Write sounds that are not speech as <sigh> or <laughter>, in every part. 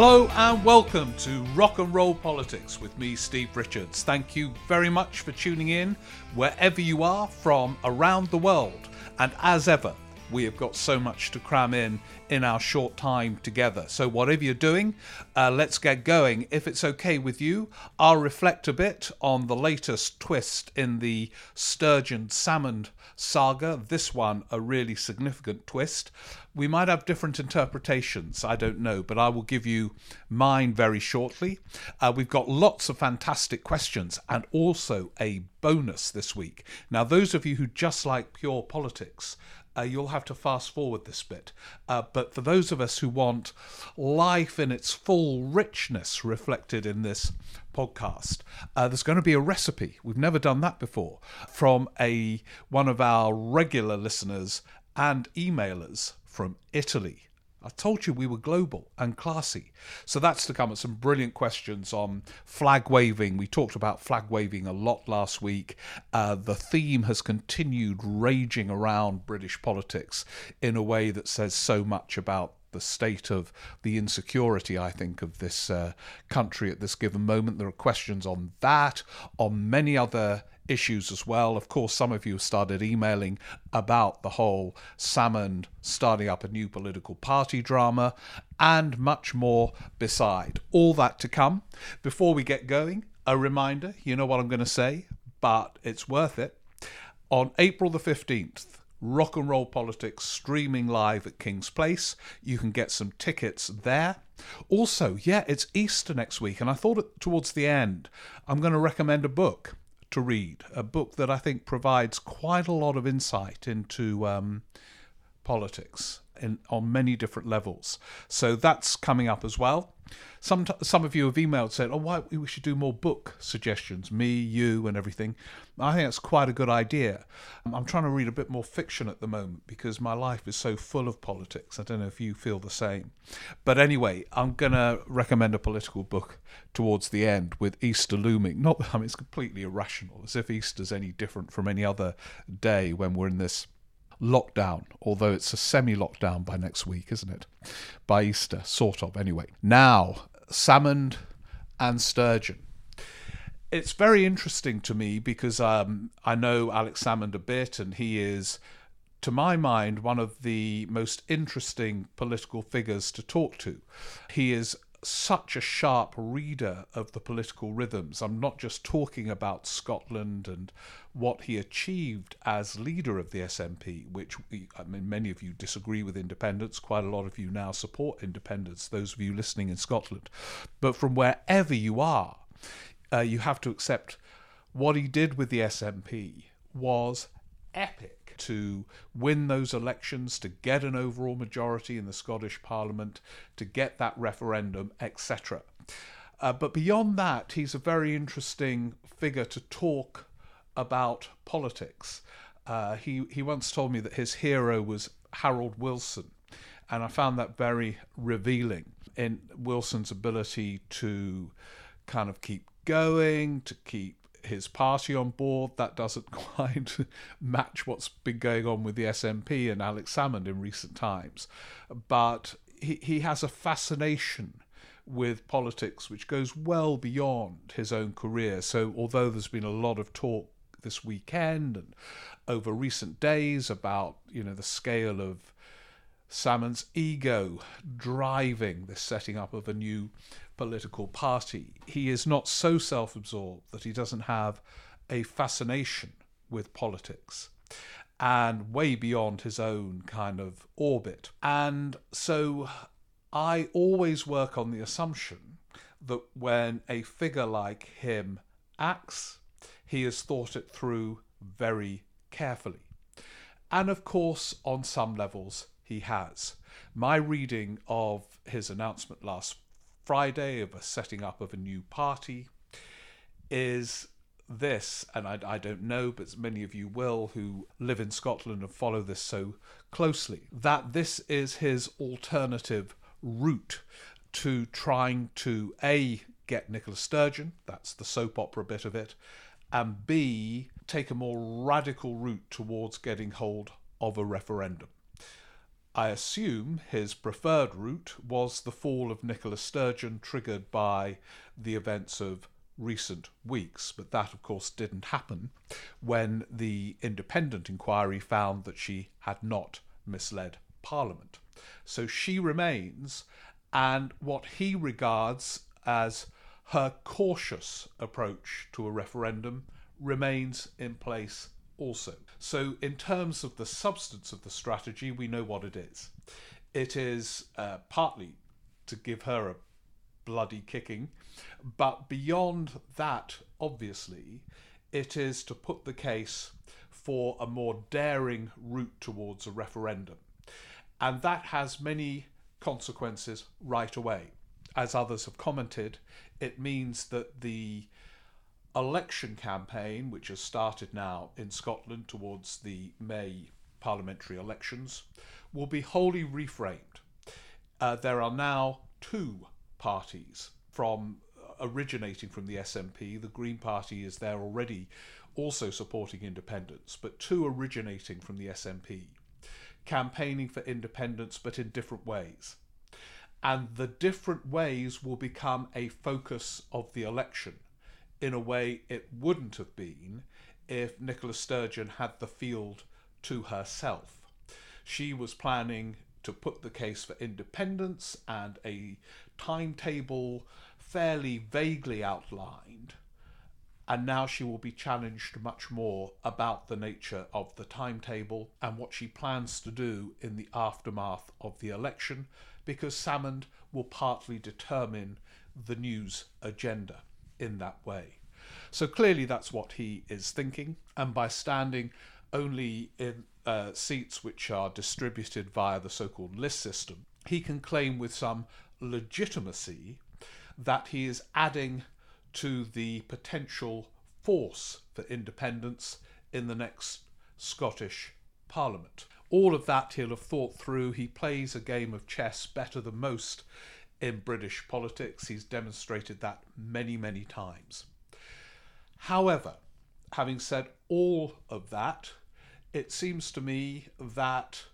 Hello and welcome to Rock and Roll Politics with me, Steve Richards. Thank you very much for tuning in wherever you are from around the world. And as ever, we have got so much to cram in in our short time together. So, whatever you're doing, uh, let's get going. If it's okay with you, I'll reflect a bit on the latest twist in the Sturgeon Salmond saga. This one, a really significant twist. We might have different interpretations, I don't know, but I will give you mine very shortly. Uh, we've got lots of fantastic questions and also a bonus this week. Now, those of you who just like pure politics, uh, you'll have to fast forward this bit. Uh, but for those of us who want life in its full richness reflected in this podcast, uh, there's going to be a recipe. We've never done that before from a one of our regular listeners and emailers from Italy. I told you we were global and classy. So that's to come at some brilliant questions on flag waving. We talked about flag waving a lot last week. Uh, the theme has continued raging around British politics in a way that says so much about the state of the insecurity, I think, of this uh, country at this given moment. There are questions on that, on many other issues as well. Of course, some of you have started emailing about the whole Salmond starting up a new political party drama and much more beside. All that to come. Before we get going, a reminder you know what I'm going to say, but it's worth it. On April the 15th, Rock and Roll Politics streaming live at King's Place. You can get some tickets there. Also, yeah, it's Easter next week, and I thought towards the end I'm going to recommend a book to read, a book that I think provides quite a lot of insight into um, politics in, on many different levels. So that's coming up as well. Some some of you have emailed saying, "Oh, why we should do more book suggestions." Me, you, and everything. I think that's quite a good idea. I'm trying to read a bit more fiction at the moment because my life is so full of politics. I don't know if you feel the same, but anyway, I'm gonna recommend a political book towards the end with Easter looming. Not, I mean, it's completely irrational, as if Easter's any different from any other day when we're in this lockdown, although it's a semi lockdown by next week, isn't it? By Easter, sort of, anyway. Now, Salmond and Sturgeon. It's very interesting to me because um, I know Alex Salmond a bit, and he is, to my mind, one of the most interesting political figures to talk to. He is such a sharp reader of the political rhythms. I'm not just talking about Scotland and what he achieved as leader of the SNP, which I mean, many of you disagree with independence. Quite a lot of you now support independence, those of you listening in Scotland. But from wherever you are, uh, you have to accept what he did with the SNP was epic to win those elections, to get an overall majority in the Scottish Parliament, to get that referendum, etc. Uh, but beyond that, he's a very interesting figure to talk about politics. Uh, he he once told me that his hero was Harold Wilson, and I found that very revealing in Wilson's ability to kind of keep going, to keep his party on board. That doesn't <laughs> quite match what's been going on with the SNP and Alex Salmond in recent times. But he, he has a fascination with politics which goes well beyond his own career. So, although there's been a lot of talk this weekend and over recent days about you know the scale of Salmond's ego driving the setting up of a new political party. He is not so self absorbed that he doesn't have a fascination with politics and way beyond his own kind of orbit. And so I always work on the assumption that when a figure like him acts, he has thought it through very carefully. And of course, on some levels, he has. My reading of his announcement last Friday of a setting up of a new party is this, and I, I, don't know, but many of you will who live in Scotland and follow this so closely, that this is his alternative route to trying to A, get Nicola Sturgeon, that's the soap opera bit of it, and B, take a more radical route towards getting hold of a referendum. I assume his preferred route was the fall of Nicola Sturgeon, triggered by the events of recent weeks, but that, of course, didn't happen when the independent inquiry found that she had not misled Parliament. So she remains, and what he regards as her cautious approach to a referendum remains in place also. So, in terms of the substance of the strategy, we know what it is. It is uh, partly to give her a bloody kicking, but beyond that, obviously, it is to put the case for a more daring route towards a referendum. And that has many consequences right away. As others have commented, it means that the election campaign, which has started now in Scotland towards the May parliamentary elections, will be wholly reframed. Uh, there are now two parties from uh, originating from the SNP. The Green Party is there already, also supporting independence, but two originating from the SNP, campaigning for independence, but in different ways. And the different ways will become a focus of the election in a way it wouldn't have been if Nicola Sturgeon had the field to herself. She was planning to put the case for independence and a timetable fairly vaguely outlined, and now she will be challenged much more about the nature of the timetable and what she plans to do in the aftermath of the election, because Salmond will partly determine the news agenda in that way. So clearly, that's what he is thinking, and by standing only in uh, seats which are distributed via the so called list system, he can claim with some legitimacy that he is adding to the potential force for independence in the next Scottish Parliament. All of that he'll have thought through. He plays a game of chess better than most in British politics. He's demonstrated that many, many times. However, having said all of that, it seems to me that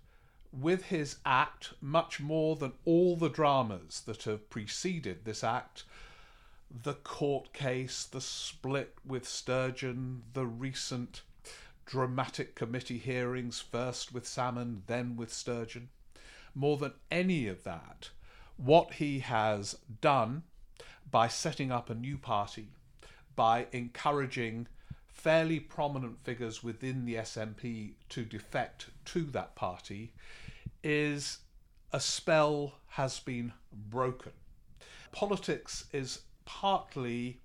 with his act, much more than all the dramas that have preceded this act, the court case, the split with Sturgeon, the recent dramatic committee hearings, first with Salmond, then with Sturgeon, more than any of that, what he has done by setting up a new party, by encouraging fairly prominent figures within the SNP to defect to that party is a spell has been broken. Politics is partly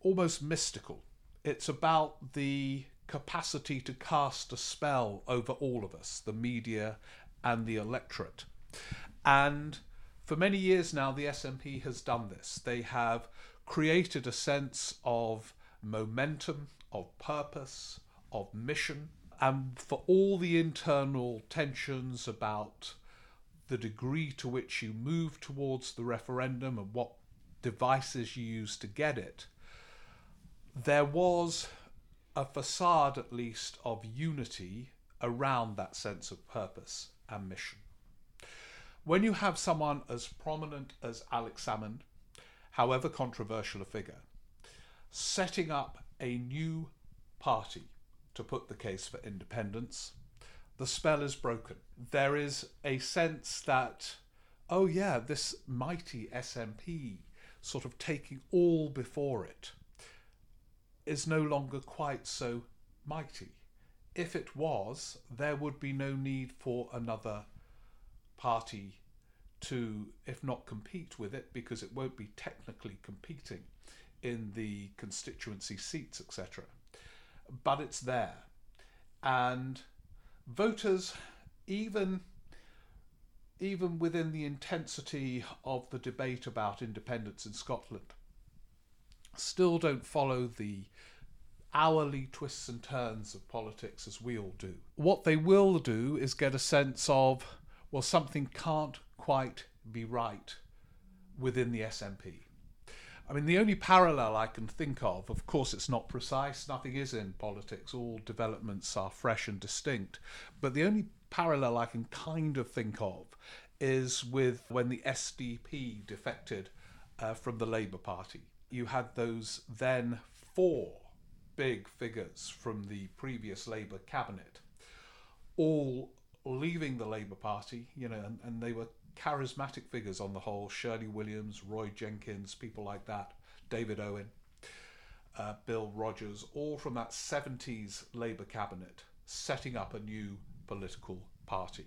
almost mystical. It's about the capacity to cast a spell over all of us, the media and the electorate. And for many years now, the SNP has done this. They have created a sense of momentum, of purpose, of mission, and for all the internal tensions about the degree to which you move towards the referendum and what devices you use to get it, there was a facade, at least, of unity around that sense of purpose and mission. When you have someone as prominent as Alex Salmond, however controversial a figure, setting up a new party to put the case for independence, the spell is broken. There is a sense that, oh yeah, this mighty SNP sort of taking all before it is no longer quite so mighty. If it was, there would be no need for another party to, if not compete with it, because it won't be technically competing in the constituency seats, etc. But it's there. And voters, even even within the intensity of the debate about independence in Scotland, still don't follow the hourly twists and turns of politics as we all do. What they will do is get a sense of, well, something can't quite be right within the SNP. I mean, the only parallel I can think of, of course, it's not precise, nothing is in politics, all developments are fresh and distinct, but the only parallel I can kind of think of is with when the SDP defected uh, from the Labour Party. You had those then four big figures from the previous Labour cabinet all leaving the Labour Party, you know, and, and they were charismatic figures on the whole Shirley Williams, Roy Jenkins, people like that, David Owen, uh, Bill Rodgers, all from that 70s Labour cabinet, setting up a new political party.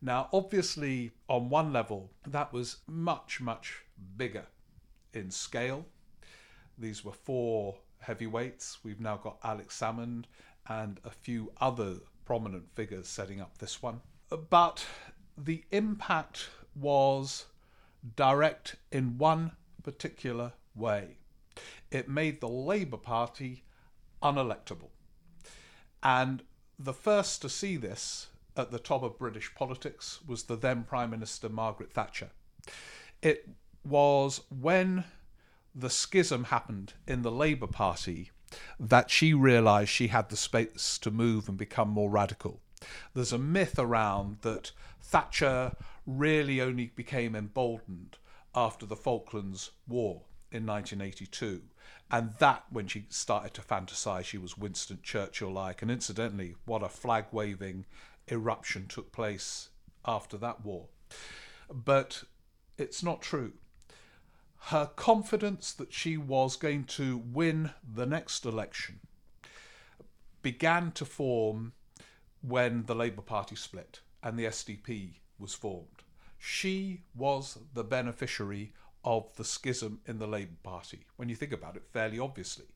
Now, obviously, on one level, that was much, much bigger in scale. These were four heavyweights. We've now got Alex Salmond and a few other prominent figures setting up this one. But the impact was direct in one particular way it made the Labour Party unelectable. And the first to see this at the top of British politics was the then Prime Minister Margaret Thatcher. It was when the schism happened in the Labour Party that she realised she had the space to move and become more radical. There's a myth around that Thatcher really only became emboldened after the Falklands War in 1982. And that, when she started to fantasize, she was Winston Churchill like. And incidentally, what a flag waving eruption took place after that war. But it's not true. Her confidence that she was going to win the next election began to form when the Labour Party split and the SDP was formed. She was the beneficiary of the schism in the Labour Party, when you think about it fairly obviously.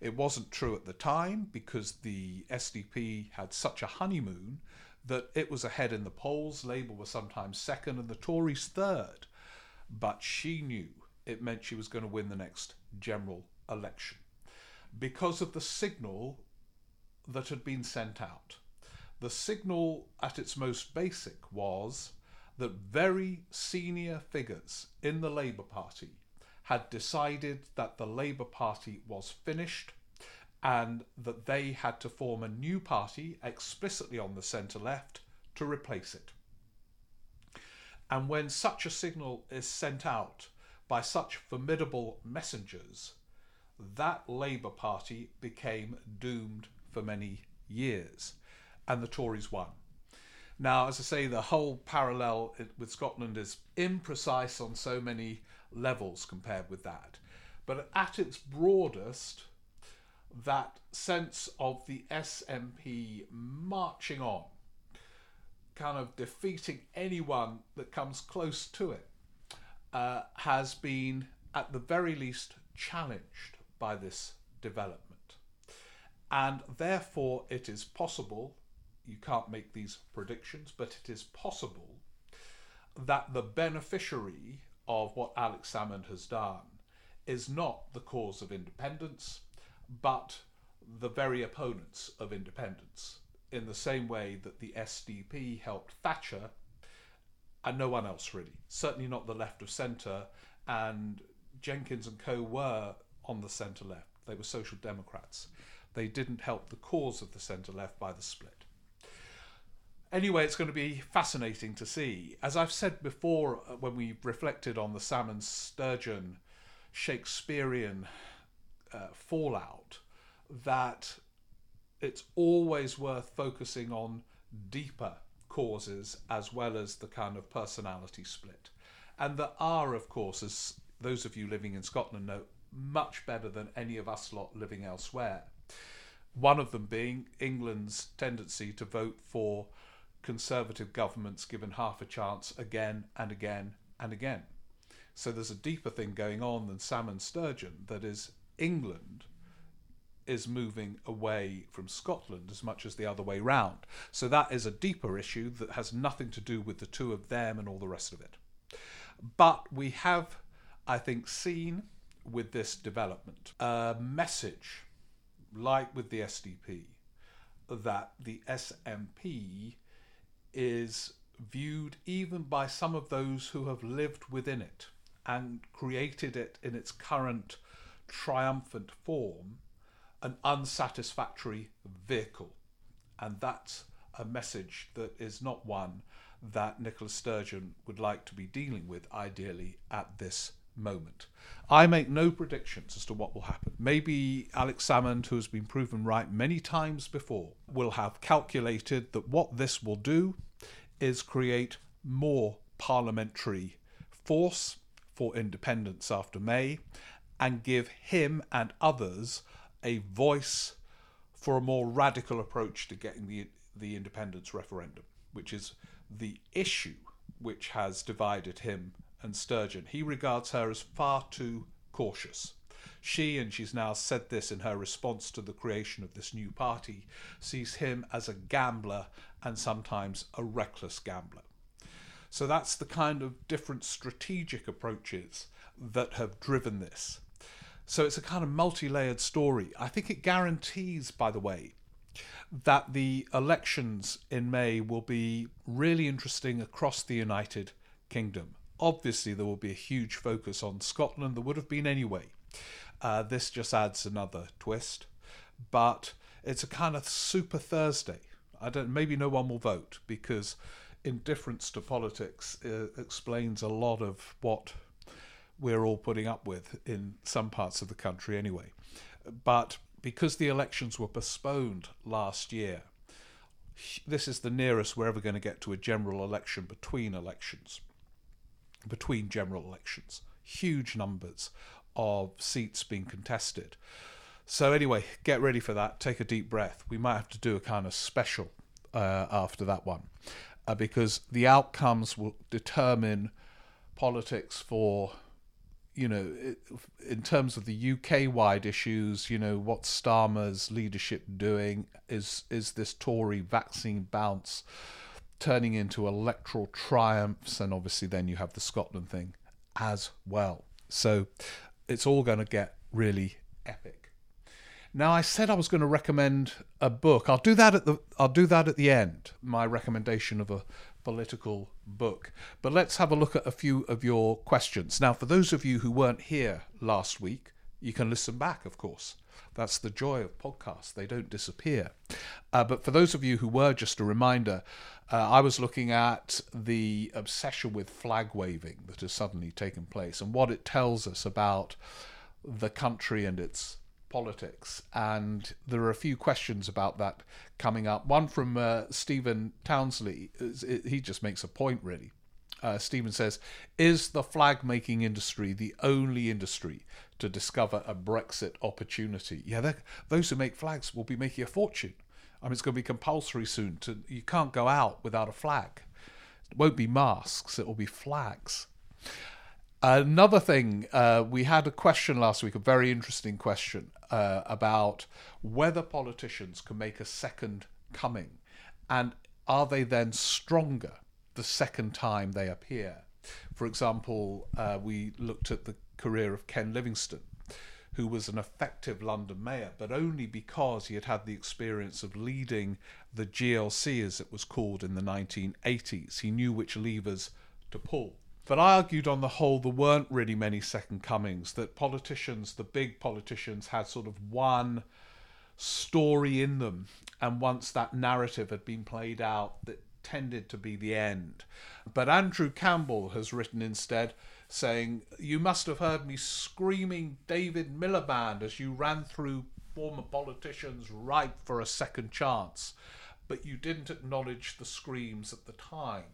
It wasn't true at the time because the SDP had such a honeymoon that it was ahead in the polls. Labour was sometimes second and the Tories third. But she knew it meant she was going to win the next general election because of the signal that had been sent out. The signal at its most basic was that very senior figures in the Labour Party had decided that the Labour Party was finished and that they had to form a new party explicitly on the centre left to replace it. And when such a signal is sent out by such formidable messengers, that Labour Party became doomed for many years, and the Tories won. Now, as I say, the whole parallel with Scotland is imprecise on so many levels compared with that. But at its broadest, that sense of the SNP marching on, kind of defeating anyone that comes close to it, uh, has been at the very least challenged by this development. And therefore, it is possible you can't make these predictions, but it is possible that the beneficiary of what Alex Salmond has done is not the cause of independence, but the very opponents of independence, in the same way that the SDP helped Thatcher and no one else really. Certainly not the left of centre, and Jenkins and co were on the centre left. They were social democrats. They didn't help the cause of the centre left by the split. Anyway, it's going to be fascinating to see. As I've said before, uh, when we reflected on the Salmond Sturgeon Shakespearean uh, fallout, that it's always worth focusing on deeper causes as well as the kind of personality split. And there are, of course, as those of you living in Scotland know, much better than any of us lot living elsewhere. One of them being England's tendency to vote for conservative governments given half a chance again and again and again. So there's a deeper thing going on than Salmond Sturgeon that is England is moving away from Scotland as much as the other way round. So that is a deeper issue that has nothing to do with the two of them and all the rest of it. But we have, I think, seen with this development a message, like with the SDP, that the SNP is viewed even by some of those who have lived within it and created it in its current triumphant form an unsatisfactory vehicle. And that's a message that is not one that Nicola Sturgeon would like to be dealing with, ideally, at this moment. I make no predictions as to what will happen. Maybe Alex Salmond, who has been proven right many times before, will have calculated that what this will do is create more parliamentary force for independence after May and give him and others a voice for a more radical approach to getting the, the independence referendum, which is the issue which has divided him and Sturgeon. He regards her as far too cautious. She, and she's now said this in her response to the creation of this new party, sees him as a gambler and sometimes a reckless gambler. So that's the kind of different strategic approaches that have driven this. So it's a kind of multi layered story. I think it guarantees, by the way, that the elections in May will be really interesting across the United Kingdom. Obviously, there will be a huge focus on Scotland. There would have been anyway. Uh, this just adds another twist, but it's a kind of super Thursday. I don't. Maybe no one will vote because indifference to politics uh, explains a lot of what we're all putting up with in some parts of the country anyway. But because the elections were postponed last year, this is the nearest we're ever going to get to a general election between elections between general elections. Huge numbers of seats being contested. So, anyway, get ready for that. Take a deep breath. We might have to do a kind of special uh, after that one uh, because the outcomes will determine politics for, you know, in terms of the UK wide issues, you know, what Starmer's leadership doing? Is, is this Tory vaccine bounce? turning into electoral triumphs, and obviously then you have the Scotland thing as well. So it's all going to get really epic. Now I said I was going to recommend a book. I'll do that at the I'll do that at the end. My recommendation of a political book. But let's have a look at a few of your questions. Now for those of you who weren't here last week, you can listen back, of course. That's the joy of podcasts, they don't disappear. Uh, but for those of you who were, just a reminder, uh, I was looking at the obsession with flag waving that has suddenly taken place and what it tells us about the country and its politics. And there are a few questions about that coming up. One from uh, Stephen Townsley. He just makes a point, really. Uh, Stephen says, Is the flag making industry the only industry to discover a Brexit opportunity? Yeah, those who make flags will be making a fortune. I mean, it's going to be compulsory soon. To you can't go out without a flag. It won't be masks; it will be flags. Another thing, uh, we had a question last week, a very interesting question uh, about whether politicians can make a second coming, and are they then stronger the second time they appear? For example, uh, we looked at the career of Ken Livingstone who was an effective London mayor, but only because he had had the experience of leading the GLC, as it was called in the 1980s. He knew which levers to pull. But I argued on the whole there weren't really many second comings, that politicians, the big politicians, had sort of one story in them. And once that narrative had been played out, that tended to be the end. But Andrew Campbell has written instead saying, You must have heard me screaming David Miliband as you ran through former politicians ripe for a second chance, but you didn't acknowledge the screams at the time.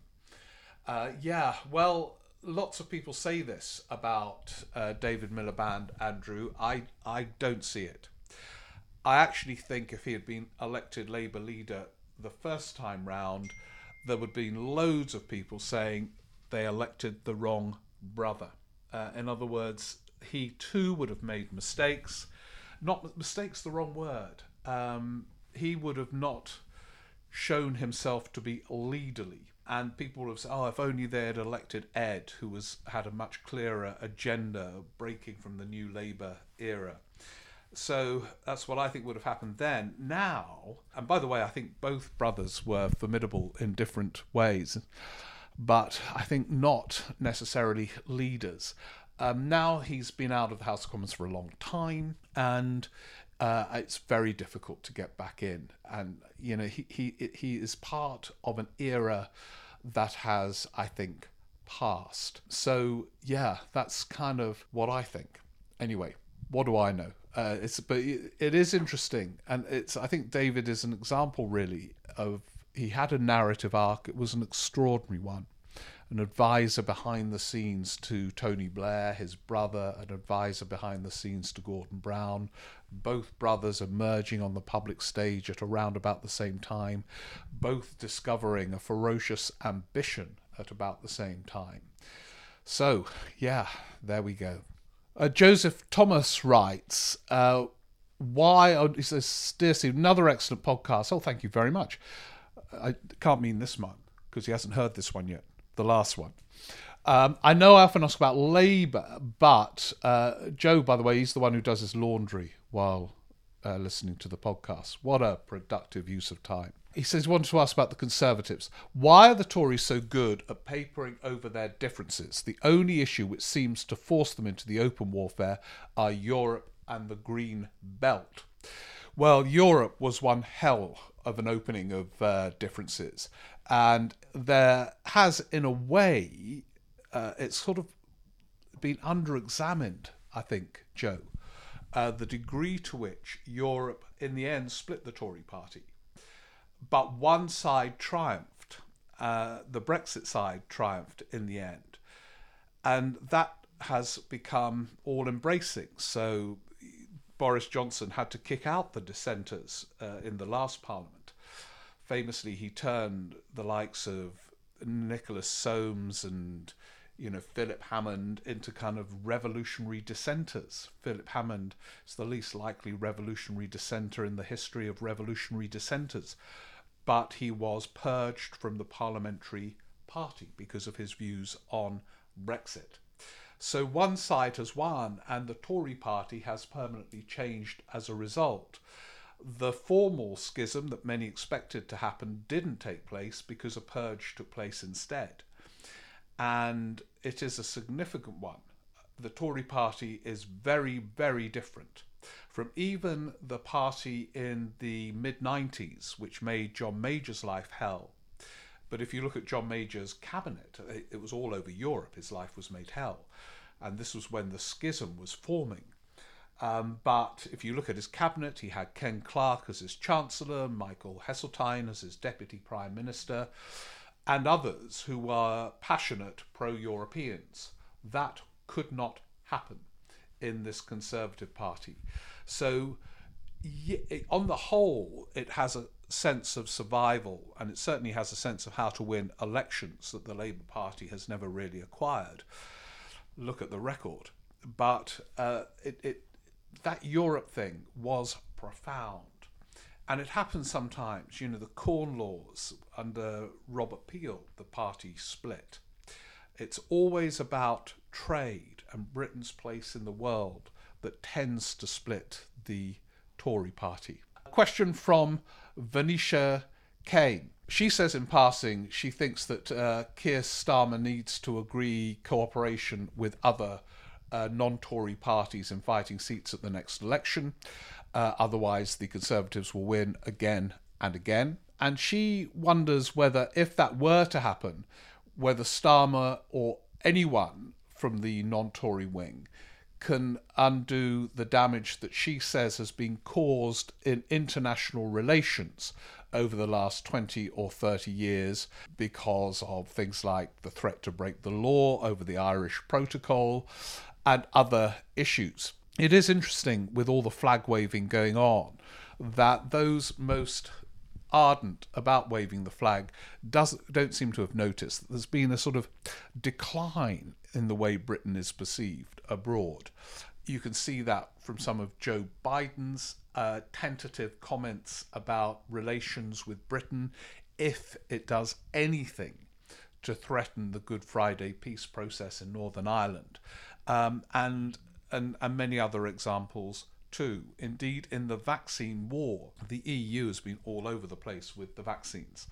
Uh, yeah, well, lots of people say this about uh, David Miliband, Andrew. I, I don't see it. I actually think if he had been elected Labour leader the first time round, there would have been loads of people saying they elected the wrong brother. Uh, in other words, he too would have made mistakes. Not mistakes, the wrong word. Um, he would have not shown himself to be leaderly. And people have said, "Oh, if only they had elected Ed, who was had a much clearer agenda, breaking from the New Labour era." So that's what I think would have happened then. Now, and by the way, I think both brothers were formidable in different ways but I think not necessarily leaders. Um, now he's been out of the House of Commons for a long time, and uh, it's very difficult to get back in. And you know, he he he is part of an era that has, I think, passed. So yeah, that's kind of what I think. Anyway, what do I know? Uh, it's but it is interesting, and it's I think David is an example really of he had a narrative arc. It was an extraordinary one. An advisor behind the scenes to Tony Blair, his brother, an advisor behind the scenes to Gordon Brown, both brothers emerging on the public stage at around about the same time, both discovering a ferocious ambition at about the same time. So, yeah, there we go. Uh, Joseph Thomas writes, uh, why, oh, he says, Dear Steve, another excellent podcast. Oh, thank you very much. I can't mean this one because he hasn't heard this one yet, the last one. Um, I know I often ask about Labour, but uh, Joe, by the way, he's the one who does his laundry while uh, listening to the podcast. What a productive use of time. He says he wanted to ask about the Conservatives. Why are the Tories so good at papering over their differences? The only issue which seems to force them into the open warfare are Europe and the Green Belt. Well, Europe was one hell of an opening of uh, differences, and there has, in a way, uh, it's sort of been under examined, I think, Joe, uh, the degree to which Europe, in the end, split the Tory party but one side triumphed. Uh, the Brexit side triumphed in the end. And that has become all embracing. So Boris Johnson had to kick out the dissenters uh, in the last parliament. Famously, he turned the likes of Nicholas Soames and you know Philip Hammond into kind of revolutionary dissenters. Philip Hammond is the least likely revolutionary dissenter in the history of revolutionary dissenters but he was purged from the parliamentary party because of his views on Brexit. So one side has won, and the Tory party has permanently changed as a result. The formal schism that many expected to happen didn't take place because a purge took place instead. And it is a significant one. The Tory party is very, very different from even the party in the mid 90s, which made John Major's life hell. But if you look at John Major's cabinet, it was all over Europe. His life was made hell. And this was when the schism was forming. Um, but if you look at his cabinet, he had Ken Clarke as his Chancellor, Michael Heseltine as his Deputy Prime Minister, and others who were passionate pro Europeans. That could not happen in this Conservative Party. So, on the whole, it has a sense of survival, and it certainly has a sense of how to win elections that the Labour Party has never really acquired. Look at the record. But uh, it, it, that Europe thing was profound. And it happens sometimes, you know, the Corn Laws under Robert Peel, the party split. It's always about trade and Britain's place in the world that tends to split the Tory party. A question from Venetia Kane. She says in passing she thinks that uh, Keir Starmer needs to agree cooperation with other uh, non Tory parties in fighting seats at the next election. Uh, otherwise, the Conservatives will win again and again. And she wonders whether, if that were to happen, whether Starmer or anyone from the non Tory wing can undo the damage that she says has been caused in international relations over the last 20 or 30 years because of things like the threat to break the law over the Irish Protocol and other issues. It is interesting with all the flag waving going on that those most ardent about waving the flag does don't seem to have noticed that there's been a sort of decline in the way Britain is perceived abroad. You can see that from some of Joe Biden's uh, tentative comments about relations with Britain if it does anything to threaten the Good Friday peace process in Northern Ireland, um, and, and and many other examples too. Indeed, in the vaccine war, the EU has been all over the place with the vaccines.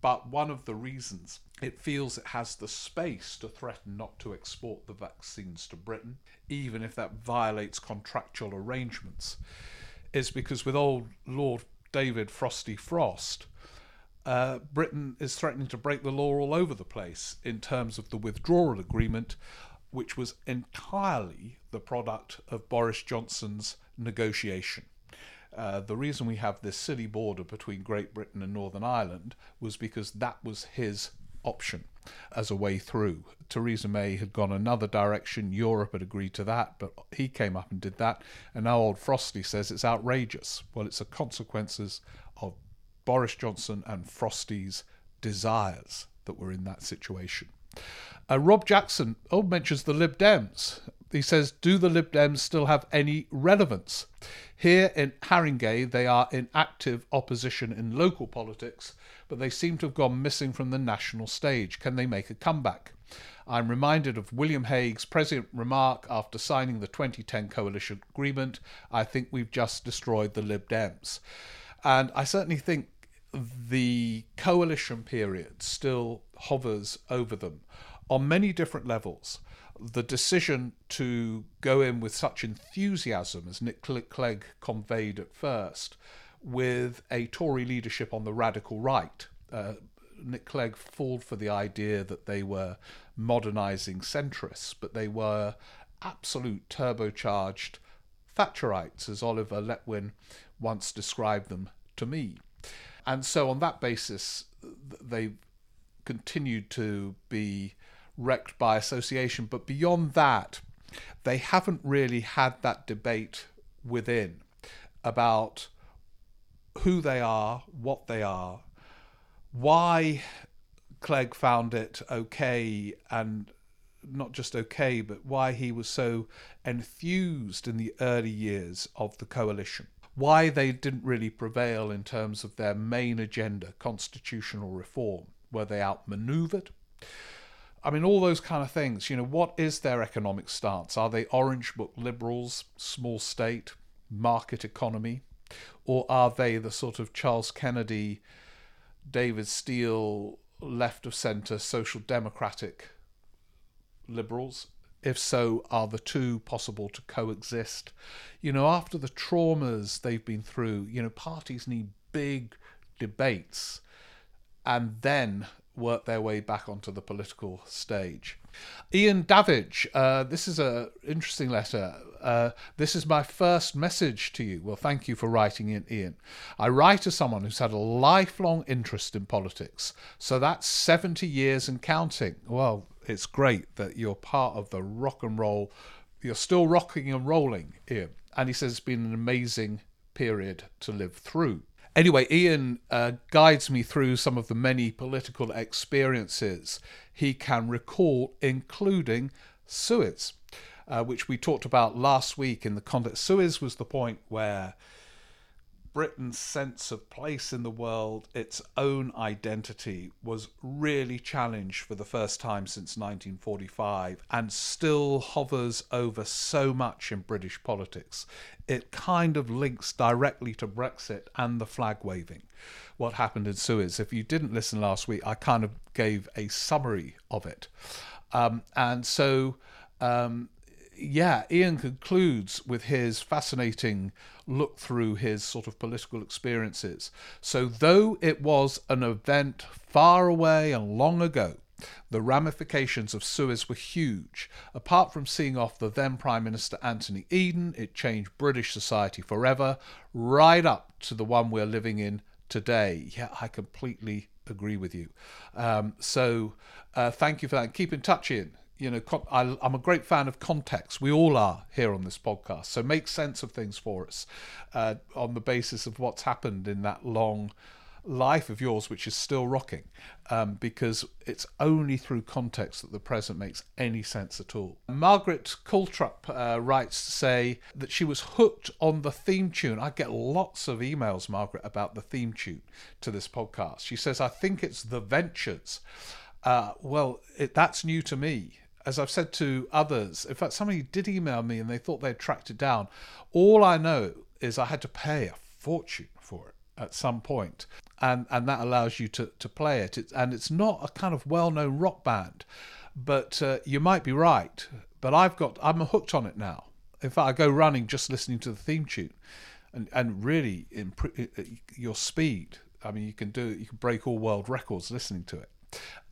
But one of the reasons it feels it has the space to threaten not to export the vaccines to Britain, even if that violates contractual arrangements, is because with old Lord David Frosty Frost, uh, Britain is threatening to break the law all over the place in terms of the withdrawal agreement, which was entirely the product of Boris Johnson's negotiation. Uh, the reason we have this silly border between Great Britain and Northern Ireland was because that was his option as a way through. Theresa May had gone another direction. Europe had agreed to that, but he came up and did that. And now old Frosty says it's outrageous. Well, it's the consequences of Boris Johnson and Frosty's desires that were in that situation. Uh, Rob Jackson oh mentions the Lib Dems. He says, "Do the Lib Dems still have any relevance?" Here in Haringey, they are in active opposition in local politics, but they seem to have gone missing from the national stage. Can they make a comeback? I'm reminded of William Hague's present remark after signing the 2010 coalition agreement I think we've just destroyed the Lib Dems. And I certainly think the coalition period still hovers over them on many different levels. The decision to go in with such enthusiasm as Nick Clegg conveyed at first, with a Tory leadership on the radical right. Uh, Nick Clegg falled for the idea that they were modernising centrists, but they were absolute turbocharged Thatcherites, as Oliver Letwin once described them to me. And so, on that basis, they continued to be wrecked by association. But beyond that, they haven't really had that debate within about who they are, what they are, why Clegg found it okay and not just okay, but why he was so enthused in the early years of the coalition why they didn't really prevail in terms of their main agenda, constitutional reform. Were they outmaneuvered? I mean, all those kind of things. You know, what is their economic stance? Are they Orange Book liberals, small state, market economy? Or are they the sort of Charles Kennedy, David Steel, left of centre, social democratic liberals? If so, are the two possible to coexist? You know, after the traumas they've been through, you know, parties need big debates and then work their way back onto the political stage. Ian Davidge, uh, this is an interesting letter. Uh, this is my first message to you. Well, thank you for writing in, Ian. I write as someone who's had a lifelong interest in politics, so that's 70 years and counting. Well, it's great that you're part of the rock and roll. You're still rocking and rolling, Ian. And he says it's been an amazing period to live through. Anyway, Ian uh, guides me through some of the many political experiences he can recall, including Suez, uh, which we talked about last week in the context. Suez was the point where Britain's sense of place in the world, its own identity, was really challenged for the first time since 1945 and still hovers over so much in British politics. It kind of links directly to Brexit and the flag waving. What happened in Suez. If you didn't listen last week, I kind of gave a summary of it. Um, and so um, yeah, Ian concludes with his fascinating look through his sort of political experiences. So, though it was an event far away and long ago, the ramifications of Suez were huge. Apart from seeing off the then Prime Minister Anthony Eden, it changed British society forever, right up to the one we're living in today. Yeah, I completely agree with you. Um, so, uh, thank you for that. Keep in touch, Ian you know, I, am a great fan of context. We all are here on this podcast. So make sense of things for us uh, on the basis of what's happened in that long life of yours, which is still rocking, um, because it's only through context that the present makes any sense at all. Margaret Coultrup uh, writes to say that she was hooked on the theme tune. I get lots of emails, Margaret, about the theme tune to this podcast. She says, I think it's The Ventures. Uh, well, it, that's new to me as I've said to others, in fact, somebody did email me and they thought they'd tracked it down. All I know is I had to pay a fortune for it at some point, and and that allows you to to play it. It's, and it's not a kind of well-known rock band, but uh, you might be right. But I've got I'm hooked on it now. In fact, I go running just listening to the theme tune. and and really impr- your speed. I mean, you can do you can break all world records listening to it.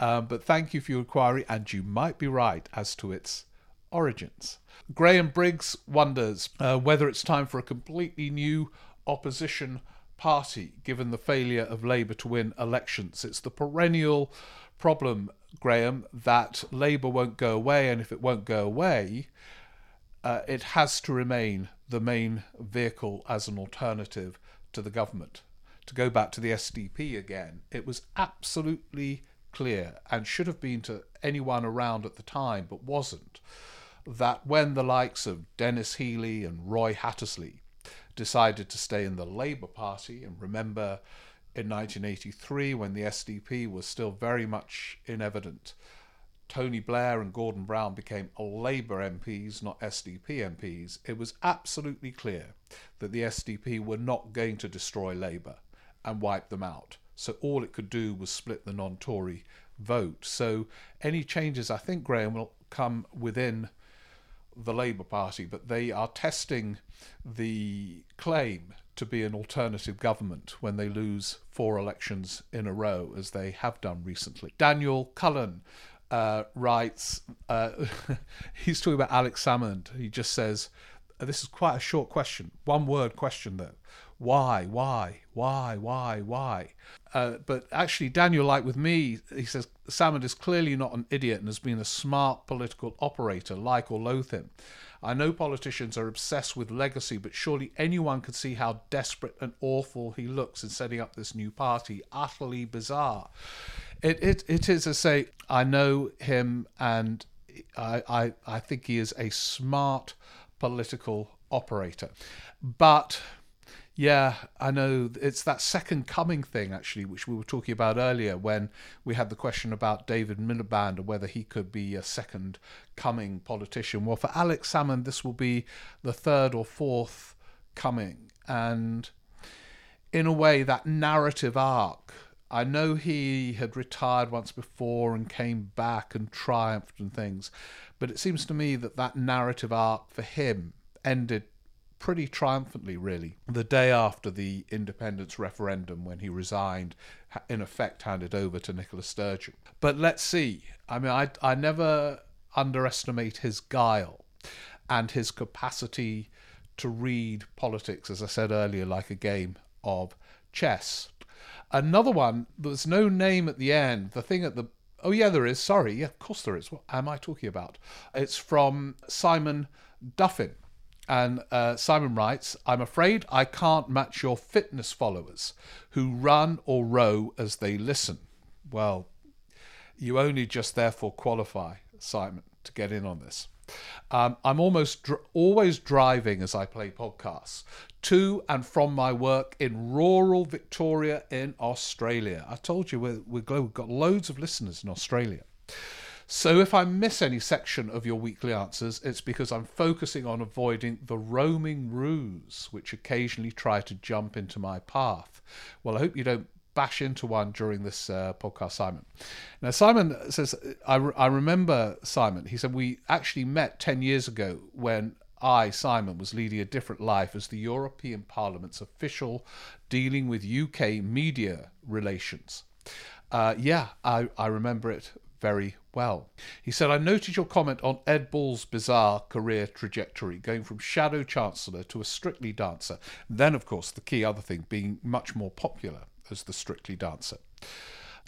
Um, but thank you for your inquiry, and you might be right as to its origins. Graham Briggs wonders uh, whether it's time for a completely new opposition party, given the failure of Labour to win elections. It's the perennial problem, Graham, that Labour won't go away, and if it won't go away, uh, it has to remain the main vehicle as an alternative to the government. To go back to the SDP again, it was absolutely clear and should have been to anyone around at the time, but wasn't, that when the likes of Denis Healey and Roy Hattersley decided to stay in the Labour Party, and remember in 1983 when the SDP was still very much in evidence, Tony Blair and Gordon Brown became Labour MPs, not SDP MPs, it was absolutely clear that the SDP were not going to destroy Labour and wipe them out. So all it could do was split the non Tory vote. So any changes, I think, Graham, will come within the Labour Party, but they are testing the claim to be an alternative government when they lose four elections in a row, as they have done recently. Daniel Cullen uh, writes, uh, <laughs> he's talking about Alex Salmond. He just says, this is quite a short question, one word question though. Why, why, why, why, why? Uh, but actually, Daniel, like with me, he says Salmond is clearly not an idiot and has been a smart political operator, like or loathe him. I know politicians are obsessed with legacy, but surely anyone could see how desperate and awful he looks in setting up this new party. Utterly bizarre. It, it, it is, to say, I know him and I, I, I think he is a smart political operator. But yeah, I know. It's that second coming thing, actually, which we were talking about earlier when we had the question about David Miliband and whether he could be a second coming politician. Well, for Alex Salmond, this will be the third or fourth coming. And in a way, that narrative arc. I know he had retired once before and came back and triumphed and things, but it seems to me that that narrative arc for him ended pretty triumphantly, really, the day after the independence referendum when he resigned, in effect handed over to Nicola Sturgeon. But let's see. I mean, I, I never underestimate his guile and his capacity to read politics, as I said earlier, like a game of chess. Another one, there's no name at the end. The thing at the Oh, yeah, there is. Sorry. Yeah, of course there is. What am I talking about? It's from Simon Duffin. And uh, Simon writes, I'm afraid I can't match your fitness followers who run or row as they listen. Well, you only just therefore qualify, Simon, to get in on this. Um, I'm almost dr- always driving as I play podcasts to and from my work in rural Victoria in Australia. I told you we're, we've got loads of listeners in Australia. So if I miss any section of your weekly answers, it's because I'm focusing on avoiding the roaming roos, which occasionally try to jump into my path. Well, I hope you don't bash into one during this uh, podcast, Simon. Now, Simon says, I, re- I remember Simon. He said, We actually met 10 years ago when I, Simon, was leading a different life as the European Parliament's official dealing with UK media relations. Uh, yeah, I, I remember it very well. He said, I noted your comment on Ed Balls' bizarre career trajectory, going from shadow chancellor to a strictly dancer. Then, of course, the key other thing being much more popular as the strictly dancer.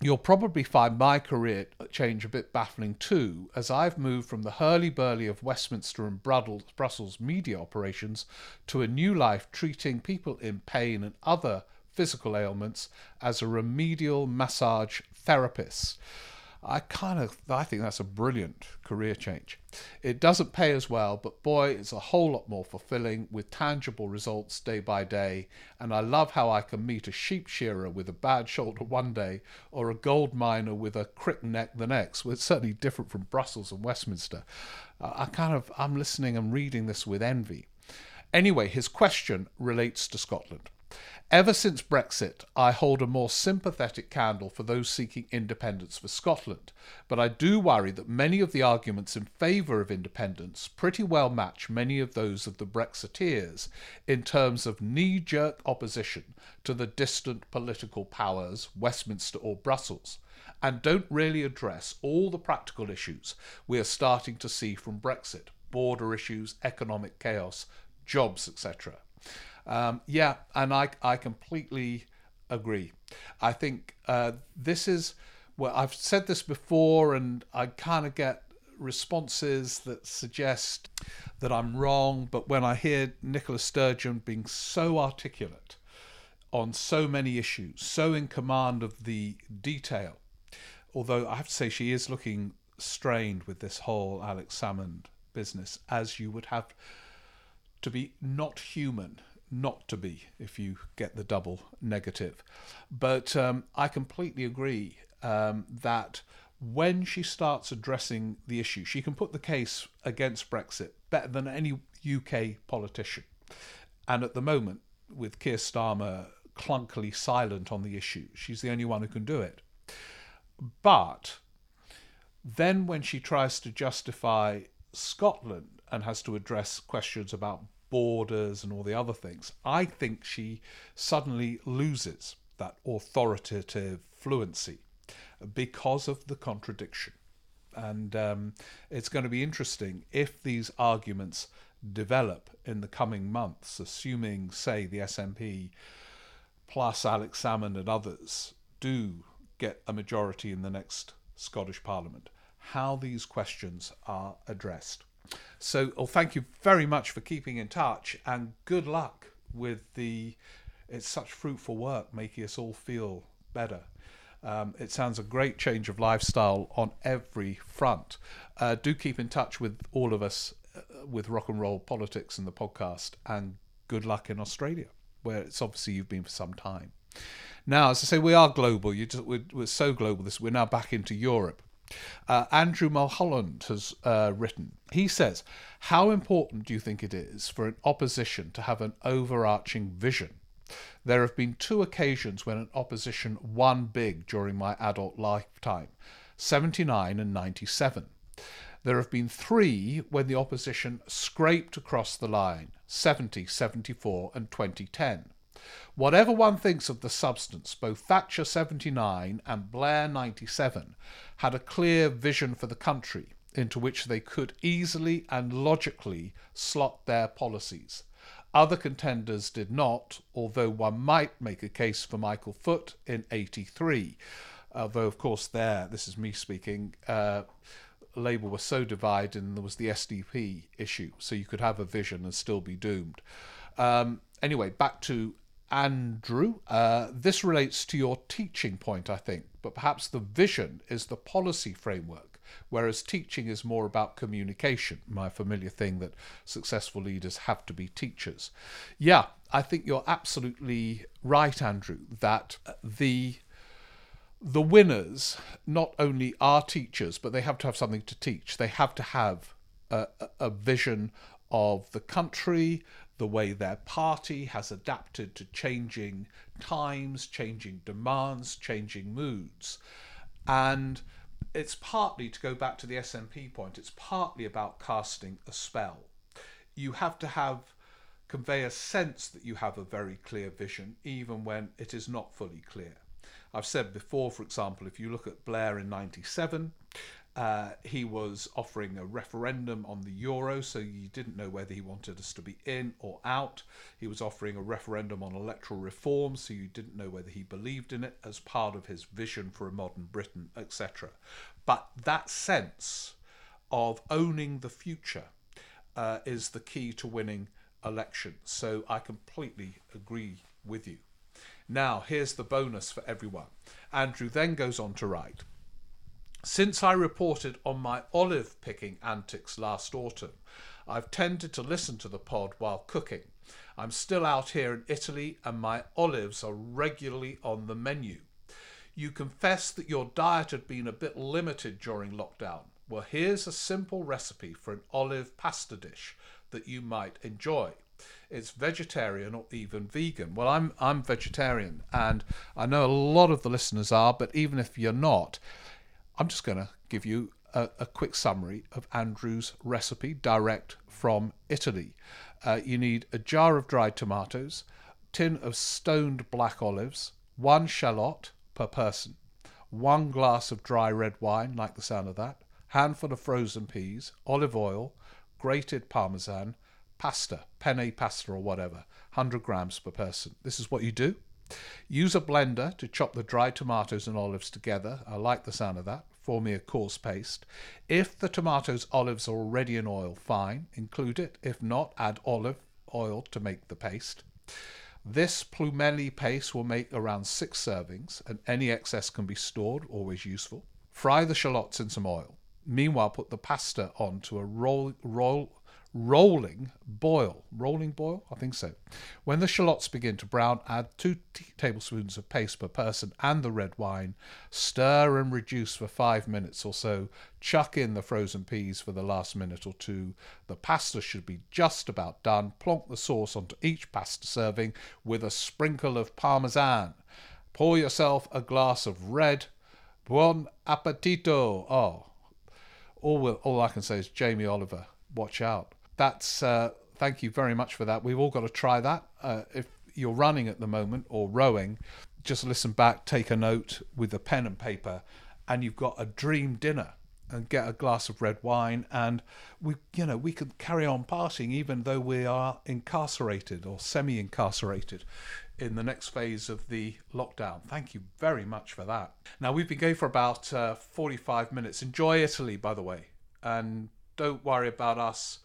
You'll probably find my career change a bit baffling too, as I've moved from the hurly-burly of Westminster and Brussels media operations to a new life treating people in pain and other physical ailments as a remedial massage therapist. I kind of I think that's a brilliant career change. It doesn't pay as well, but boy, it's a whole lot more fulfilling with tangible results day by day. And I love how I can meet a sheep shearer with a bad shoulder one day or a gold miner with a crick neck the next. Well, it's certainly different from Brussels and Westminster. Uh, I kind of I'm listening and reading this with envy. Anyway, his question relates to Scotland. Ever since Brexit, I hold a more sympathetic candle for those seeking independence for Scotland, but I do worry that many of the arguments in favour of independence pretty well match many of those of the Brexiteers in terms of knee jerk opposition to the distant political powers, Westminster or Brussels, and don't really address all the practical issues we are starting to see from Brexit border issues, economic chaos, jobs, etc. Um, yeah, and I, I completely agree. I think uh, this is well, I've said this before, and I kind of get responses that suggest that I'm wrong. But when I hear Nicola Sturgeon being so articulate on so many issues, so in command of the detail, although I have to say she is looking strained with this whole Alex Salmond business, as you would have to be not human not to be if you get the double negative. But um, I completely agree um, that when she starts addressing the issue, she can put the case against Brexit better than any UK politician. And at the moment, with Keir Starmer clunkily silent on the issue, she's the only one who can do it. But then when she tries to justify Scotland and has to address questions about borders and all the other things, I think she suddenly loses that authoritative fluency because of the contradiction. And um, it's going to be interesting if these arguments develop in the coming months, assuming, say, the SNP plus Alex Salmond and others do get a majority in the next Scottish Parliament, how these questions are addressed. So, well, thank you very much for keeping in touch and good luck with the. It's such fruitful work making us all feel better. Um, it sounds a great change of lifestyle on every front. Uh, do keep in touch with all of us uh, with rock and roll politics and the podcast, and good luck in Australia, where it's obviously you've been for some time. Now, as I say, we are global. Just, we're, we're so global. This we're now back into Europe. Uh, Andrew Mulholland has uh, written. He says, How important do you think it is for an opposition to have an overarching vision? There have been two occasions when an opposition won big during my adult lifetime 79 and 97. There have been three when the opposition scraped across the line 70, 74, and 2010. Whatever one thinks of the substance, both Thatcher 79 and Blair 97 had a clear vision for the country into which they could easily and logically slot their policies. Other contenders did not, although one might make a case for Michael Foot in 83. Although, of course, there, this is me speaking, uh, Labour was so divided and there was the SDP issue, so you could have a vision and still be doomed. Um, anyway, back to Andrew. Uh, this relates to your teaching point, I think, but perhaps the vision is the policy framework, whereas teaching is more about communication, my familiar thing that successful leaders have to be teachers. Yeah, I think you're absolutely right, Andrew, that the the winners not only are teachers, but they have to have something to teach. They have to have a, a vision of the country, the way their party has adapted to changing times, changing demands, changing moods. And it's partly, to go back to the SNP point, it's partly about casting a spell. You have to have convey a sense that you have a very clear vision, even when it is not fully clear. I've said before, for example, if you look at Blair in 97, uh, he was offering a referendum on the euro, so you didn't know whether he wanted us to be in or out. He was offering a referendum on electoral reform, so you didn't know whether he believed in it as part of his vision for a modern Britain, etc. But that sense of owning the future uh, is the key to winning elections. So I completely agree with you. Now, here's the bonus for everyone. Andrew then goes on to write. Since I reported on my olive picking antics last autumn, I've tended to listen to the pod while cooking. I'm still out here in Italy and my olives are regularly on the menu. You confess that your diet had been a bit limited during lockdown. Well, here's a simple recipe for an olive pasta dish that you might enjoy. it's vegetarian or even vegan. Well, I'm I'm vegetarian, and I know a lot of the listeners are, but even if you're not, I'm just going to give you a, a, quick summary of Andrew's recipe direct from Italy. Uh, you need a jar of dried tomatoes, tin of stoned black olives, one shallot per person, one glass of dry red wine, like the sound of that, handful of frozen peas, olive oil, grated parmesan, pasta, penne pasta or whatever, 100 grams per person. This is what you do. Use a blender to chop the dried tomatoes and olives together. I like the sound of that. Form a coarse paste. If the tomatoes, olives are already in oil, fine, include it. If not, add olive oil to make the paste. This plumelli paste will make around six servings, and any excess can be stored, always useful. Fry the shallots in some oil. Meanwhile, put the pasta onto a roll, roll, rolling boil. Rolling boil? I think so. When the shallots begin to brown, add two t- tablespoons of paste per person and the red wine. Stir and reduce for five minutes or so. Chuck in the frozen peas for the last minute or two. The pasta should be just about done. Plonk the sauce onto each pasta serving with a sprinkle of parmesan. Pour yourself a glass of red. Buon appetito! Oh, all, all I can say is Jamie Oliver, watch out that's uh, thank you very much for that. We've all got to try that. Uh, if you're running at the moment or rowing, just listen back, take a note with a pen and paper, and you've got a dream dinner. And get a glass of red wine, and we, you know, we could carry on partying even though we are incarcerated or semi-incarcerated in the next phase of the lockdown. Thank you very much for that. Now we've been going for about uh, 45 minutes. Enjoy Italy, by the way, and don't worry about us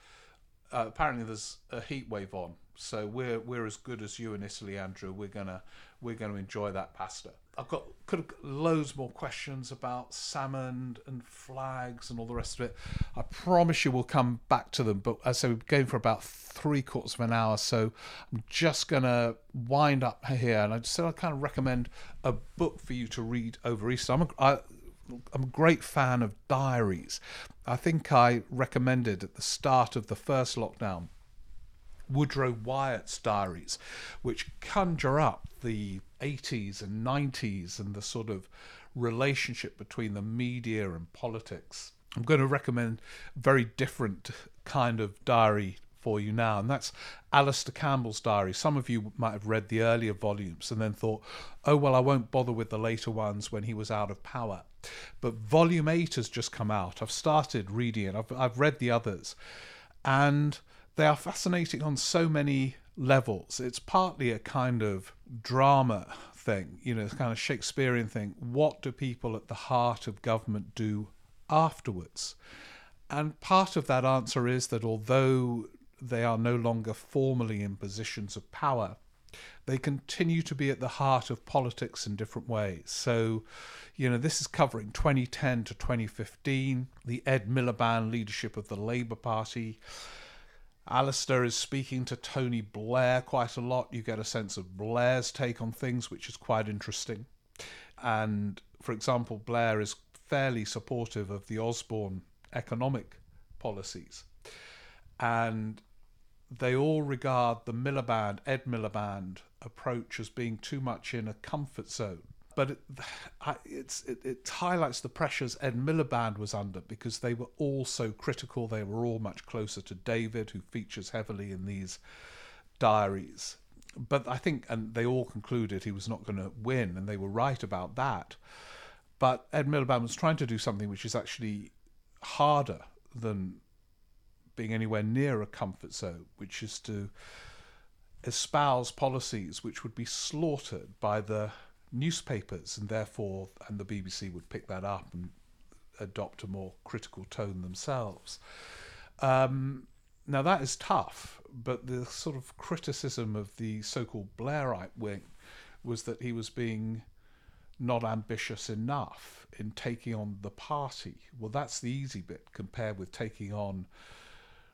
uh, apparently there's a heat wave on, so we're we're as good as you in Italy, Andrew. We're gonna we're gonna enjoy that pasta. I've got could have loads more questions about Salmond and flags and all the rest of it. I promise you we'll come back to them. But as I say, we're going for about three quarters of an hour, so I'm just gonna wind up here. And I said I kind of recommend a book for you to read over Easter. I'm a, I, I'm a great fan of diaries. I think I recommended at the start of the first lockdown Woodrow Wyatt's diaries, which conjure up the 80s and 90s and the sort of relationship between the media and politics. I'm going to recommend a very different kind of diary for you now, and that's Alastair Campbell's diary. Some of you might have read the earlier volumes and then thought, oh, well, I won't bother with the later ones when he was out of power. But volume eight has just come out. I've started reading it, I've, I've read the others, and they are fascinating on so many levels. It's partly a kind of drama thing, you know, kind of Shakespearean thing. What do people at the heart of government do afterwards? And part of that answer is that although they are no longer formally in positions of power, they continue to be at the heart of politics in different ways. So, you know, this is covering 2010 to 2015, the Ed Miliband leadership of the Labour Party. Alastair is speaking to Tony Blair quite a lot. You get a sense of Blair's take on things, which is quite interesting. And, for example, Blair is fairly supportive of the Osborne economic policies. And they all regard the Miliband, Ed Miliband approach as being too much in a comfort zone. But it, <sighs> it, it highlights the pressures Ed Miliband was under because they were all so critical. They were all much closer to David, who features heavily in these diaries. But I think, and they all concluded he was not going to win, and they were right about that. But Ed Miliband was trying to do something which is actually harder than being anywhere near a comfort zone, which is to espouse policies which would be slaughtered by the newspapers, and therefore, and the BBC would pick that up and adopt a more critical tone themselves. Um, now that is tough, but the sort of criticism of the so-called Blairite wing was that he was being not ambitious enough in taking on the party. Well, that's the easy bit compared with taking on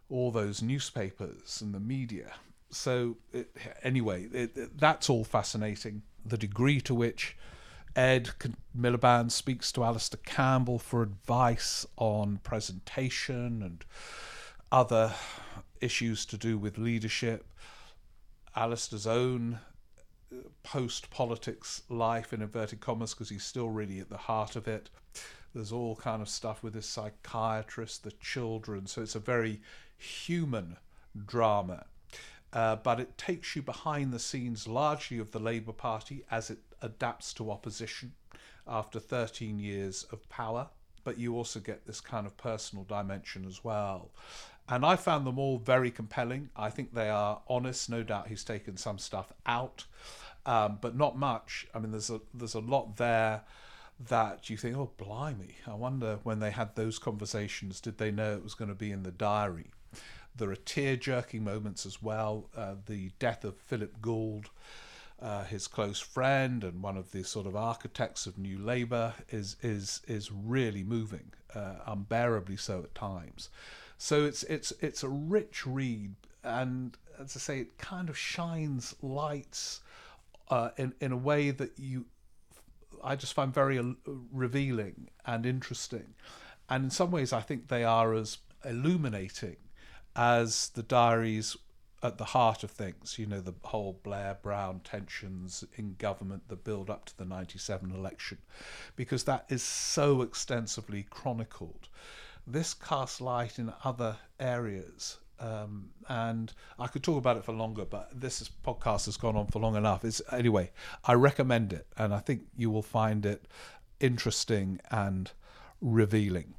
all those newspapers and the media. So, it, anyway, it, it, that's all fascinating. The degree to which Ed Miliband speaks to Alastair Campbell for advice on presentation and other issues to do with leadership. Alastair's own post politics life in inverted commas because he's still really at the heart of it. There's all kind of stuff with his psychiatrist, the children. So it's a very human drama. Uh, but it takes you behind the scenes largely of the Labour Party as it adapts to opposition after 13 years of power. But you also get this kind of personal dimension as well. And I found them all very compelling. I think they are honest. No doubt he's taken some stuff out, um, but not much. I mean, there's a there's a lot there that you think, oh blimey! I wonder when they had those conversations, did they know it was going to be in the diary? There are tear jerking moments as well. Uh, the death of Philip Gould, uh, his close friend and one of the sort of architects of New Labour, is is is really moving, uh, unbearably so at times. So it's it's it's a rich read, and as I say, it kind of shines lights uh, in in a way that you I just find very uh, revealing and interesting, and in some ways I think they are as illuminating as the diaries at the heart of things. You know, the whole Blair Brown tensions in government, the build up to the 97 election, because that is so extensively chronicled. This casts light in other areas. Um, and I could talk about it for longer, but this podcast has gone on for long enough. It's, anyway, I recommend it, and I think you will find it interesting and revealing.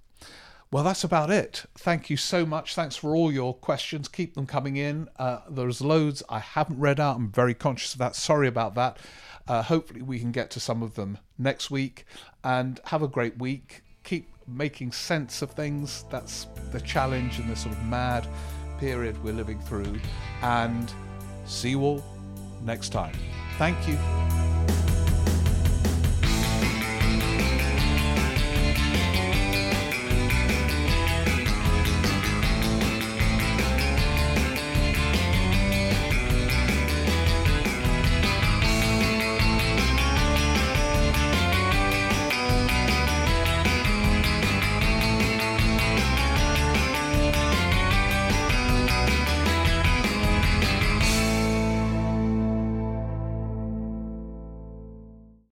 Well, that's about it. Thank you so much. Thanks for all your questions. Keep them coming in. Uh, there's loads I haven't read out. I'm very conscious of that. Sorry about that. Uh, hopefully, we can get to some of them next week. And have a great week. Keep making sense of things. That's the challenge in this sort of mad period we're living through. And see you all next time. Thank you.